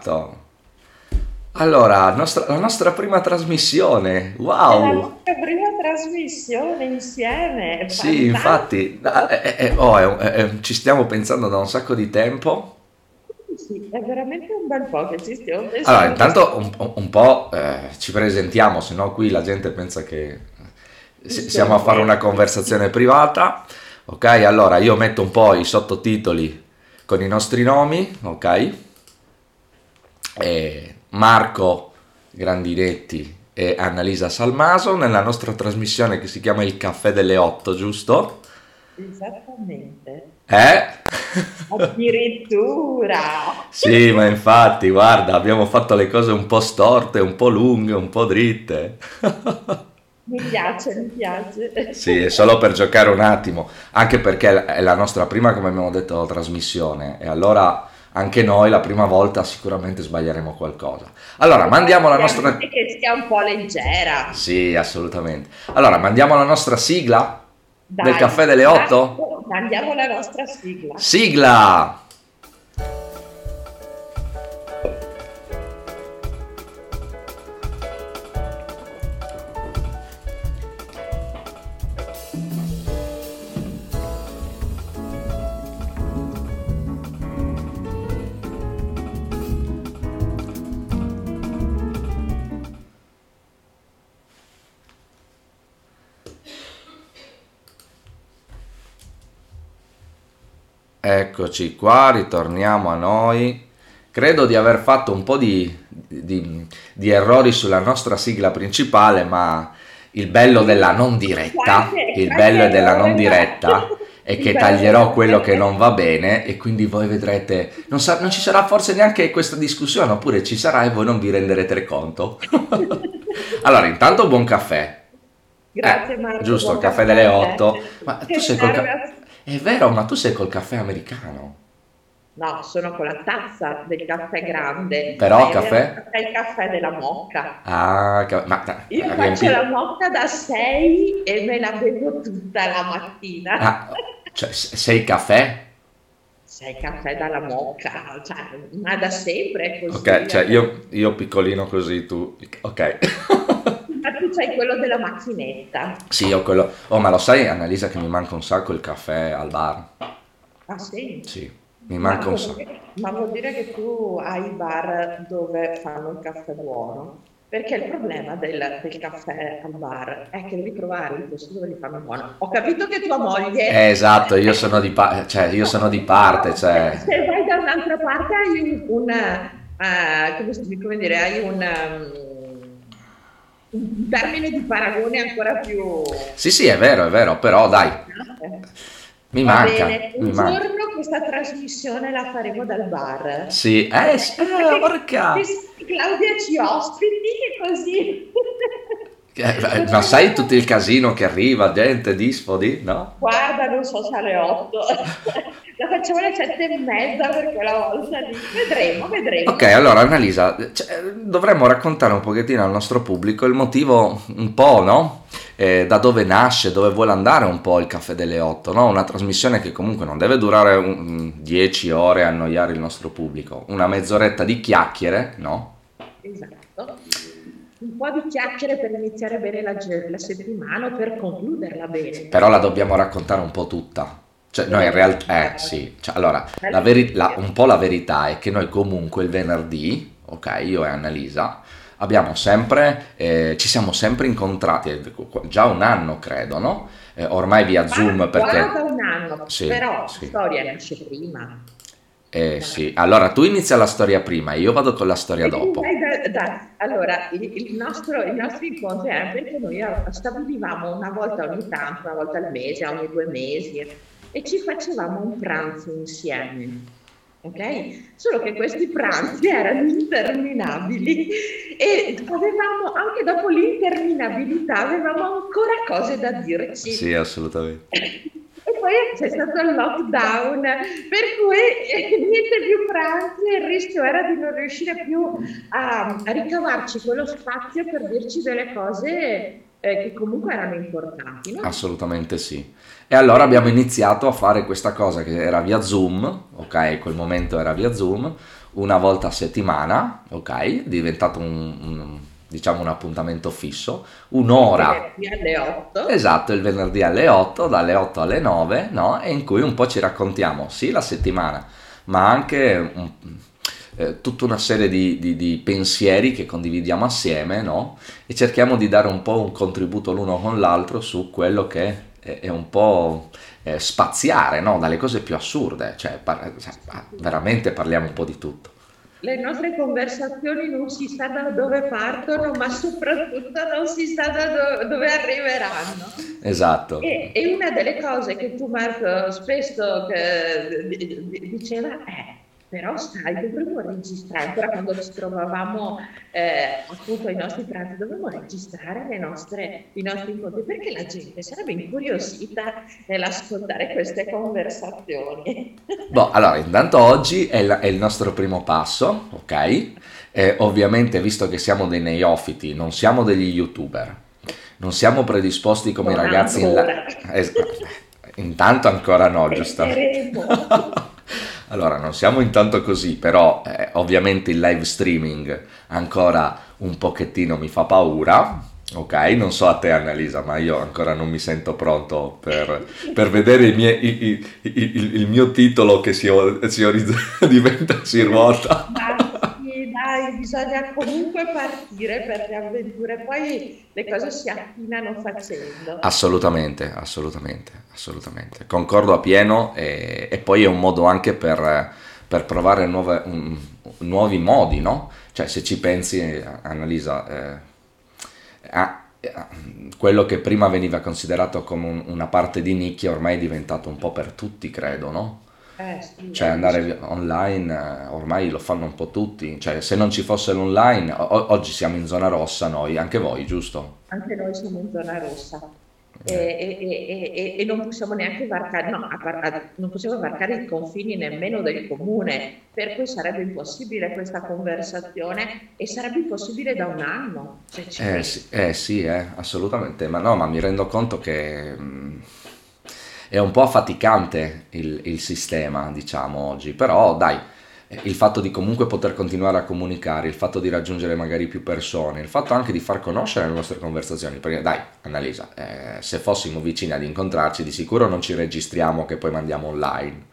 Esatto. Allora, nostra- la nostra prima trasmissione, È la wow! nostra prima trasmissione insieme, Sì, infatti, ah, eh, eh, oh, è- ci stiamo pensando da un sacco di tempo. Sì, è veramente un bel po' che ci stiamo Allora, pensando. intanto un, un- po' eh, ci presentiamo, se no qui la gente pensa che si- siamo a fare una conversazione privata. Ok, allora io metto un po' i sottotitoli con i nostri nomi, ok? E Marco Grandinetti e Annalisa Salmaso nella nostra trasmissione che si chiama Il caffè delle 8, giusto? Esattamente. Eh? Addirittura. Sì, ma infatti, guarda, abbiamo fatto le cose un po' storte, un po' lunghe, un po' dritte. Mi piace, mi piace. Sì, è solo per giocare un attimo, anche perché è la nostra prima, come abbiamo detto, trasmissione e allora anche noi la prima volta sicuramente sbaglieremo qualcosa. Allora, mandiamo la nostra... Che sia un po' leggera. Sì, assolutamente. Allora, mandiamo la nostra sigla del Dai, caffè delle 8? Marco, mandiamo la nostra sigla. Sigla! Eccoci qua, ritorniamo a noi. Credo di aver fatto un po' di, di- di errori sulla nostra sigla principale, ma il bello della non diretta, il bello della non diretta è che Il taglierò quello che non va bene e quindi voi vedrete, non, sa- non ci sarà forse neanche questa discussione, oppure ci sarà e voi non vi renderete conto. Allora, intanto buon caffè. Grazie Eh, Marco. giusto, buon caffè caffè delle a te. 8. Ma tu sei col caffè... È vero, ma tu sei col caffè americano. No, sono con la tazza del caffè grande. Però caffè? È il caffè della mocca. Ah, ma Io faccio riempi- la mocca da 6 e me la bevo tutta la mattina. Ah, cioè, sei caffè? Sei caffè dalla mocca, cioè, ma da sempre è così. Ok, cioè io, io piccolino così, tu... Ok. Ma tu c'hai quello della macchinetta. Sì, ho quello... Oh, ma lo sai, Annalisa, che mi manca un sacco il caffè al bar? Ah sì? Sì, mi manca un sacco. Ma vuol dire che tu hai i bar dove fanno il caffè buono? Perché il problema del, del caffè al bar è che devi trovare il posto dove li fanno buono. Ho capito che tua moglie... Eh, esatto, io sono di, pa- cioè, io sono di parte, cioè... Se vai da un'altra parte hai un, un, eh, come, si- come dire, hai un, um, un termine di paragone ancora più... Sì, sì, è vero, è vero, però dai, mi Va manca, bene, un mi manca. giorno questa trasmissione la faremo dal bar. Sì, eh, eh, porca... Claudia ci ospiti così. Eh, Ma sai tutto il casino che arriva, gente, dispodi, no? Guarda, non so se alle 8. La facciamo alle 7 e mezza per quella volta lì. Vedremo, vedremo. Ok, allora Annalisa, cioè, dovremmo raccontare un pochettino al nostro pubblico il motivo un po', no? Eh, da dove nasce, dove vuole andare un po' il caffè delle 8, no? Una trasmissione che comunque non deve durare un- 10 ore a annoiare il nostro pubblico, una mezz'oretta di chiacchiere, no? Esatto. Un po' di chiacchiere per iniziare bene la, la settimana per concluderla bene. Però la dobbiamo raccontare un po' tutta. Cioè, noi in realtà, eh sì, cioè, allora, la veri- la- un po' la verità è che noi comunque il venerdì, ok, io e Annalisa, abbiamo sempre, eh, ci siamo sempre incontrati, eh, già un anno credo, no? Eh, ormai via Zoom perché... Guarda un anno, Sì, però sì. la storia nasce prima. Eh sì, allora tu inizia la storia prima e io vado con la storia dopo. Dai, dai. Allora, il, il nostro, i nostri incontri erano perché noi stabilivamo una volta ogni tanto, una volta al mese, ogni due mesi, e ci facevamo un pranzo insieme. Ok? Solo che questi pranzi erano interminabili e avevamo, anche dopo l'interminabilità, avevamo ancora cose da dirci. Sì, assolutamente. E poi c'è stato il lockdown, per cui eh, niente più pranzi e il rischio era di non riuscire più a, a ricavarci quello spazio per dirci delle cose eh, che comunque erano importanti, no? Assolutamente sì. E allora abbiamo iniziato a fare questa cosa che era via Zoom, ok, quel momento era via Zoom, una volta a settimana, ok? È diventato un, un diciamo un appuntamento fisso, un'ora. Il venerdì alle 8. Esatto, il venerdì alle 8, dalle 8 alle 9, no? E in cui un po' ci raccontiamo, sì, la settimana, ma anche un, eh, tutta una serie di, di, di, pensieri che condividiamo assieme, no? E cerchiamo di dare un po' un contributo l'uno con l'altro su quello che è, è un po' eh, spaziare, no? Dalle cose più assurde, cioè, par- cioè veramente parliamo un po' di tutto le nostre conversazioni non si sa da dove partono, ma soprattutto non si sa da do- dove arriveranno. Esatto. E, e, una delle cose che tu, Marco, spesso eh, diceva è però sai, dovremmo registrare, ancora quando ci trovavamo eh, appunto ai nostri pranzi, dovremmo registrare nostre, i nostri incontri perché la gente sarebbe incuriosita nell'ascoltare queste conversazioni. Boh, allora, intanto oggi è, la, è il nostro primo passo, ok? E ovviamente, visto che siamo dei neofiti, non siamo degli youtuber, non siamo predisposti come non i ragazzi ancora. in la... Es- intanto ancora no, giusto? Allora, non siamo intanto così, però eh, ovviamente il live streaming ancora un pochettino mi fa paura. Ok, non so a te Annalisa, ma io ancora non mi sento pronto per, per vedere il, mie, il, il, il, mio titolo che si, si diventa, si ruota dai, bisogna comunque partire per le avventure, poi le cose si affinano facendo. Assolutamente, assolutamente, assolutamente. Concordo a pieno e, e poi è un modo anche per, per provare nuove, un, nuovi modi, no? Cioè se ci pensi, Annalisa, eh, a, quello che prima veniva considerato come un, una parte di nicchia ormai è diventato un po' per tutti, credo, no? Eh, sì, cioè andare online eh, ormai lo fanno un po' tutti, cioè se non ci fosse l'online, o- oggi siamo in zona rossa noi, anche voi, giusto? Anche noi siamo in zona rossa. Eh. E, e, e, e, non possiamo neanche varcare, no, non possiamo varcare i confini nemmeno del comune, per cui sarebbe impossibile questa conversazione e sarebbe impossibile da un anno. Eh sì, eh sì, eh, assolutamente, ma no, ma mi rendo conto che... Mh, mm, è un po' affaticante il, il sistema, diciamo, oggi, però dai, il fatto di comunque poter continuare a comunicare, il fatto di raggiungere magari più persone, il fatto anche di far conoscere le nostre conversazioni, perché dai, Annalisa, eh, se fossimo vicini ad incontrarci di sicuro non ci registriamo che poi mandiamo online.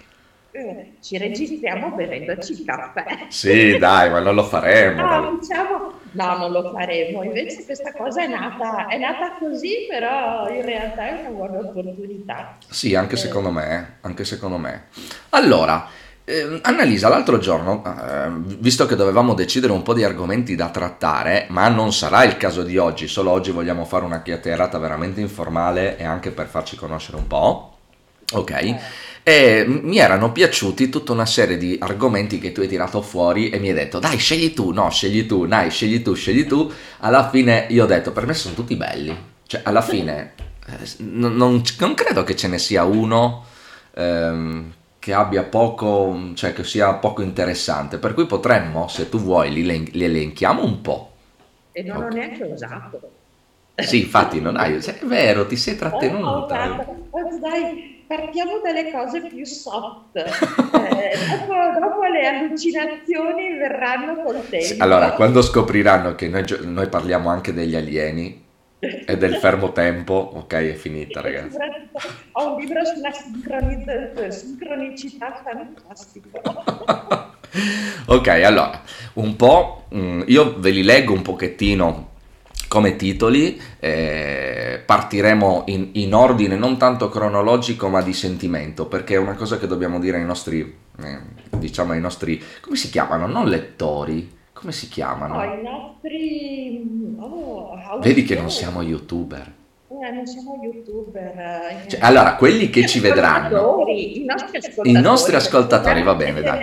Eh, ci registriamo bevendoci il caffè. Sì, dai, ma non lo faremo. No, diciamo, no, non lo faremo. Invece questa cosa è nata, è nata così, però in realtà è una buona opportunità. Sì, anche eh. secondo me, anche secondo me. Allora, eh, Annalisa, l'altro giorno, eh, visto che dovevamo decidere un po' di argomenti da trattare, ma non sarà il caso di oggi, solo oggi vogliamo fare una chiacchierata veramente informale e anche per farci conoscere un po'. Ok? E mi erano piaciuti tutta una serie di argomenti che tu hai tirato fuori e mi hai detto dai scegli tu, no scegli tu, dai scegli tu, scegli tu. Alla fine io ho detto per me sono tutti belli, cioè alla fine eh, non, non, non, credo che ce ne sia uno ehm, che abbia poco, cioè che sia poco interessante, per cui potremmo, se tu vuoi, li, li elenchiamo un po'. E non okay. ho neanche usato. Sì, infatti non hai, cioè, è vero, ti sei trattenuta. Oh, oh, dai, partiamo dalle cose più soft. Eh, dopo, dopo, le allucinazioni verranno col tempo. Sì, allora, quando scopriranno che noi, noi, parliamo anche degli alieni e del fermo tempo, ok, è finita, ragazzi. Ho un libro sulla sincronicità fantastico. ok, allora, un po', mm, io ve li leggo un pochettino come titoli, eh, partiremo in, in, ordine non tanto cronologico ma di sentimento, perché è una cosa che dobbiamo dire ai nostri, eh, diciamo ai nostri, come si chiamano? Non lettori, come si chiamano? No, i nostri... Oh, Vedi che non siamo youtuber. Eh, non siamo youtuber. Eh. Cioè, allora, quelli che ci vedranno, i nostri ascoltatori, i nostri ascoltatori va bene, dai.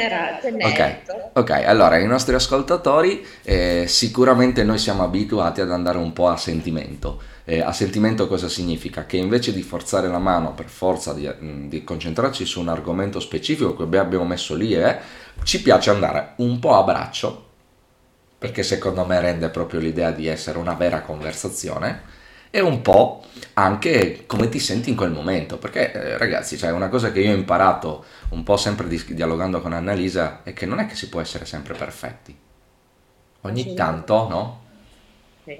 Ok, ok, allora i nostri ascoltatori eh, sicuramente noi siamo abituati ad andare un po' a sentimento. Eh, a sentimento cosa significa? Che invece di forzare la mano per forza di, mm, di concentrarci su un argomento specifico che abbiamo messo lì, eh, ci piace andare un po' a braccio, perché secondo me rende proprio l'idea di essere una vera conversazione e un po' anche come ti senti in quel momento, perché eh, ragazzi, cioè, una cosa che io ho imparato un po' sempre di, dialogando con Annalisa è che non è che si può essere sempre perfetti. Ogni tanto, no? Sì.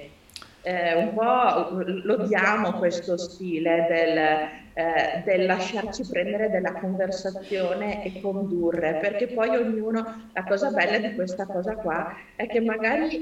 Eh, un po' lodiamo questo stile del, eh, del, lasciarci prendere della conversazione e condurre, perché poi ognuno, la cosa bella di questa cosa qua è che magari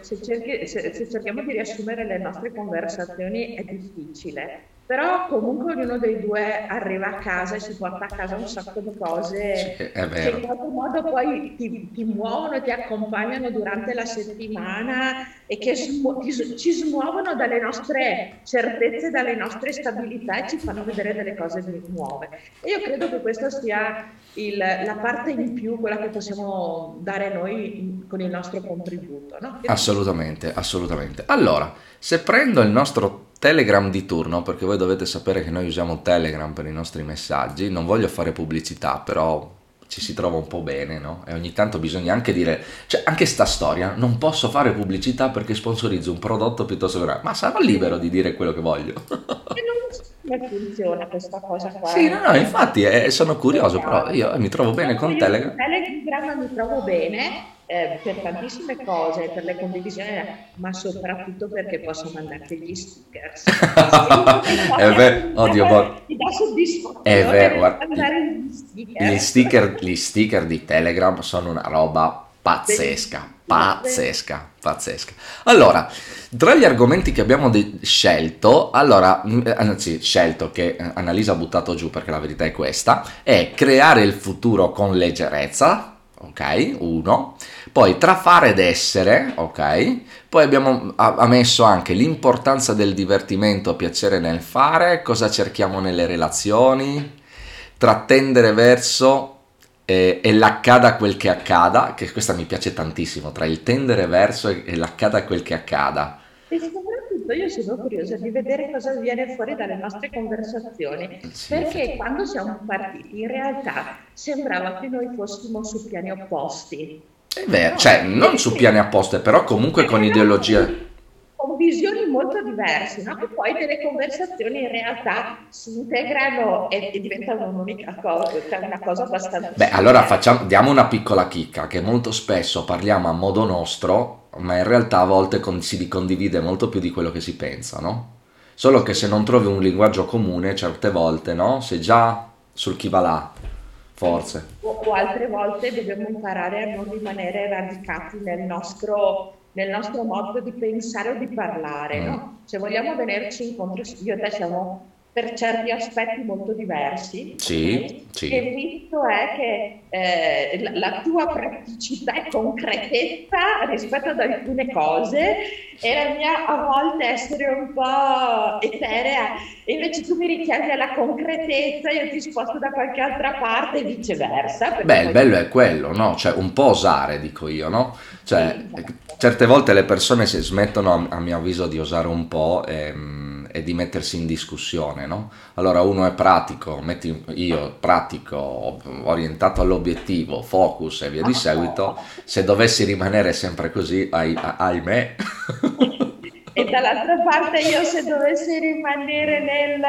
se, cerchi, se, se cerchiamo di riassumere le nostre conversazioni è difficile, però comunque ognuno dei due arriva a casa e si porta a casa un sacco di cose sì, che in qualche modo poi ti, ti, muovono, ti accompagnano durante la settimana e che smu- ti, ci smuovono dalle nostre certezze, dalle nostre stabilità e ci fanno vedere delle cose nuove. E io credo che questa sia il, la parte in più, quella che possiamo dare noi in, con il nostro contributo. No? Assolutamente, assolutamente. Allora, se prendo il nostro Telegram di turno, perché voi dovete sapere che noi usiamo Telegram per i nostri messaggi, non voglio fare pubblicità, però ci si trova un po' bene, no? E ogni tanto bisogna anche dire, cioè anche sta storia, non posso fare pubblicità perché sponsorizzo un prodotto piuttosto che... Ma sarò libero di dire quello che voglio. Non funziona questa cosa qua. Sì, no, no, infatti eh, sono curioso, però io mi trovo bene con Telegram. Telegram mi trovo bene eh, per tantissime cose, per le condivisioni, ma soprattutto perché posso mandarti gli stickers. è vero, oddio, ma... ti dà soddisfazione è vero, guarda, gli, sticker. Gli, sticker, gli sticker di Telegram sono una roba pazzesca, pazzesca, pazzesca. Allora, tra gli argomenti che abbiamo de- scelto, allora, eh, anzi, scelto che eh, Annalisa ha buttato giù perché la verità è questa, è creare il futuro con leggerezza, ok? Uno. Poi tra fare ed essere, ok? Poi abbiamo ha, messo anche l'importanza del divertimento, piacere nel fare, cosa cerchiamo nelle relazioni, tra tendere verso e, e l'accada quel che accada, che questa mi piace tantissimo, tra il tendere verso e, e l'accada quel che accada. Soprattutto io sono curiosa di vedere cosa viene fuori dalle nostre conversazioni, perché quando siamo partiti in realtà sembrava che noi fossimo su piani opposti. È vero, no, cioè non su piani opposti, però comunque con ideologie con visioni molto diverse, no? che poi nelle conversazioni in realtà si integrano e, e diventano un'unica cosa, cioè una cosa abbastanza... Beh, allora facciamo, diamo una piccola chicca, che molto spesso parliamo a modo nostro, ma in realtà a volte con, si condivide molto più di quello che si pensa, no? Solo che se non trovi un linguaggio comune, certe volte, no? Sei già sul chi va là, forse. O, o altre volte dobbiamo imparare a non rimanere radicati nel nostro nel nostro modo di pensare o di parlare. No? Mm. Se vogliamo venirci incontro, io e te siamo per certi aspetti molto diversi. Sì, sì. Il visto è che eh, la, la, tua praticità e concretezza rispetto ad alcune cose e la mia a volte essere un po' eterea, e invece tu mi richiami alla concretezza, io ti sposto da qualche altra parte e viceversa. Beh, il bello è quello, no? Cioè un po' osare, dico io, no? Cioè, sì, certe volte le persone si smettono, a mio avviso, di osare un po'. Ehm, e di mettersi in discussione, no? Allora uno è pratico, metti io pratico, orientato all'obiettivo, focus e via di seguito, se dovessi rimanere sempre così, ah, ahimè. E dall'altra parte io se dovessi rimanere nel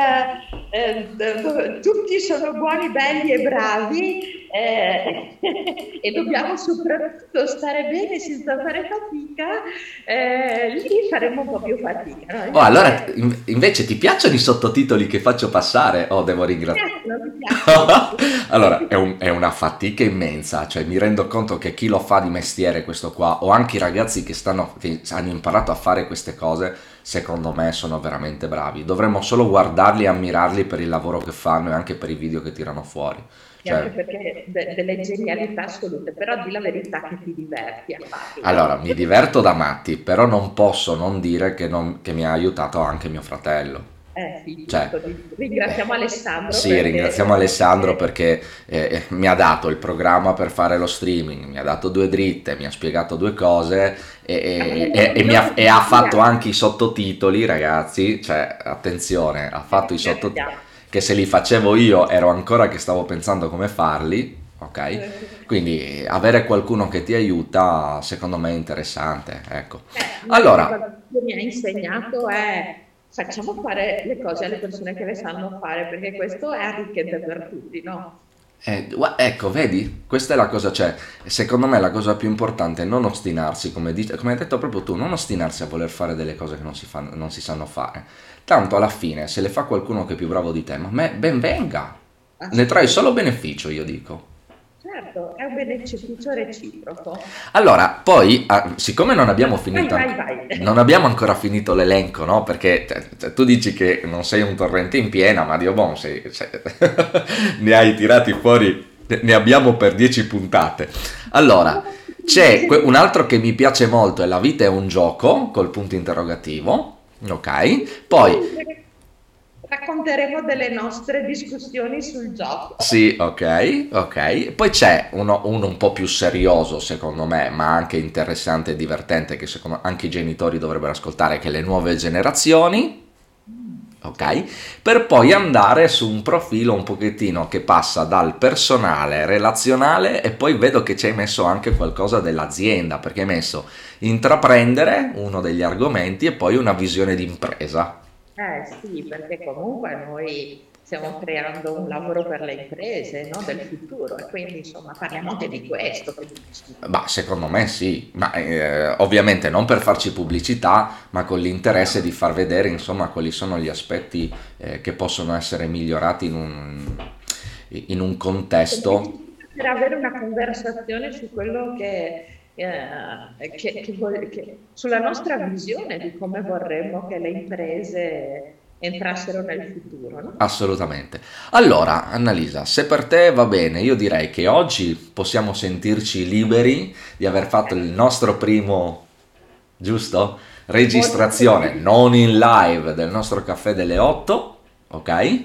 eh, tutti sono buoni, belli e bravi eh, e dobbiamo soprattutto stare bene senza fare fatica, eh, lì faremo un po' più fatica. No? Oh, allora invece ti piacciono i sottotitoli che faccio passare o oh, devo ringraziare? allora è, un, è, una fatica immensa, cioè mi rendo conto che chi lo fa di mestiere questo qua o anche i ragazzi che, stanno, che hanno imparato a fare queste cose cose, secondo me sono veramente bravi. Dovremmo solo guardarli e ammirarli per il lavoro che fanno e anche per i video che tirano fuori. Cioè, anche perché de- delle genialità assolute, però di la verità che ti diverti a farlo. Allora, mi diverto da matti, però non posso non dire che, non, che mi ha aiutato anche mio fratello. Eh, sì, cioè, ringraziamo Alessandro. Sì, perché... ringraziamo Alessandro perché eh, mi ha dato il programma per fare lo streaming, mi ha dato due dritte, mi ha spiegato due cose e, e, e, mi ha, e ha fatto anche i sottotitoli, ragazzi. Cioè, attenzione, ha fatto i sottotitoli che se li facevo io ero ancora che stavo pensando come farli. Ok, quindi avere qualcuno che ti aiuta, secondo me è interessante. Ecco. Eh, allora, che mi ha insegnato è facciamo fare le cose alle persone che le sanno fare, perché questo è arricchente per tutti, no? Eh, ecco, vedi, questa è la cosa, cioè, secondo me la cosa più importante è non ostinarsi, come, dice, come hai detto proprio tu, non ostinarsi a voler fare delle cose che non si, fanno, non si sanno fare. Tanto alla fine, se le fa qualcuno che è più bravo di te, ma me, ben venga, ne trai solo beneficio, io dico. Certo, è un beneficio reciproco. Allora, poi, ah, siccome non abbiamo finito, vai, vai, vai. non abbiamo ancora finito l'elenco, no? Perché cioè, cioè, tu dici che non sei un torrente in piena, ma Dio buono, sei, sei ne hai tirati fuori, ne abbiamo per dieci puntate. Allora, c'è un altro che mi piace molto, è La vita è un gioco, col punto interrogativo, ok? Poi racconteremo delle nostre discussioni sul gioco. Sì, ok, ok. Poi c'è uno, uno, un po' più serioso, secondo me, ma anche interessante e divertente, che secondo me anche i genitori dovrebbero ascoltare, che le nuove generazioni. Ok? Per poi andare su un profilo un pochettino che passa dal personale, relazionale e poi vedo che ci hai messo anche qualcosa dell'azienda, perché hai messo intraprendere, uno degli argomenti, e poi una visione di impresa. Eh sì, perché comunque noi stiamo creando un lavoro per le imprese no? del futuro e quindi insomma parliamo anche di questo. Ma secondo me sì, ma eh, ovviamente non per farci pubblicità, ma con l'interesse di far vedere insomma quali sono gli aspetti eh, che possono essere migliorati in un, in un contesto. Per avere una conversazione su quello che eh, che, che, che, sulla nostra visione di come vorremmo che le imprese entrassero nel futuro. No? Assolutamente. Allora, Annalisa, se per te va bene, io direi che oggi possiamo sentirci liberi di aver fatto il nostro primo, giusto? Registrazione non in live del nostro caffè delle 8, ok?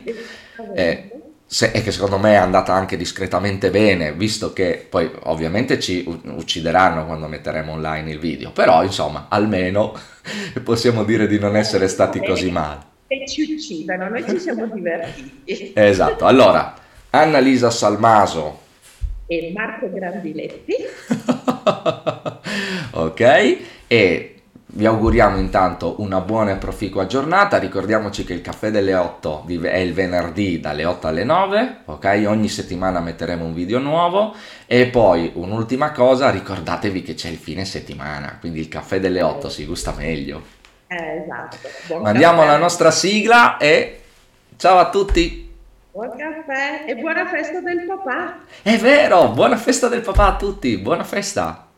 Eh, se, e che secondo me è andata anche discretamente bene, visto che poi ovviamente ci uccideranno quando metteremo online il video, però insomma almeno possiamo dire di non essere stati così male. E ci uccidano, noi ci siamo divertiti. Esatto, allora Annalisa Salmaso e Marco Grandiletti. ok, e vi auguriamo intanto una buona e proficua giornata, ricordiamoci che il caffè delle 8 è il venerdì dalle 8 alle 9, ok? Ogni settimana metteremo un video nuovo e poi un'ultima cosa, ricordatevi che c'è il fine settimana, quindi il caffè delle 8 si gusta meglio. Eh, esatto. Buon Mandiamo caffè. la nostra sigla e ciao a tutti! Buon caffè e buona festa del papà! È vero, buona festa del papà a tutti, buona festa!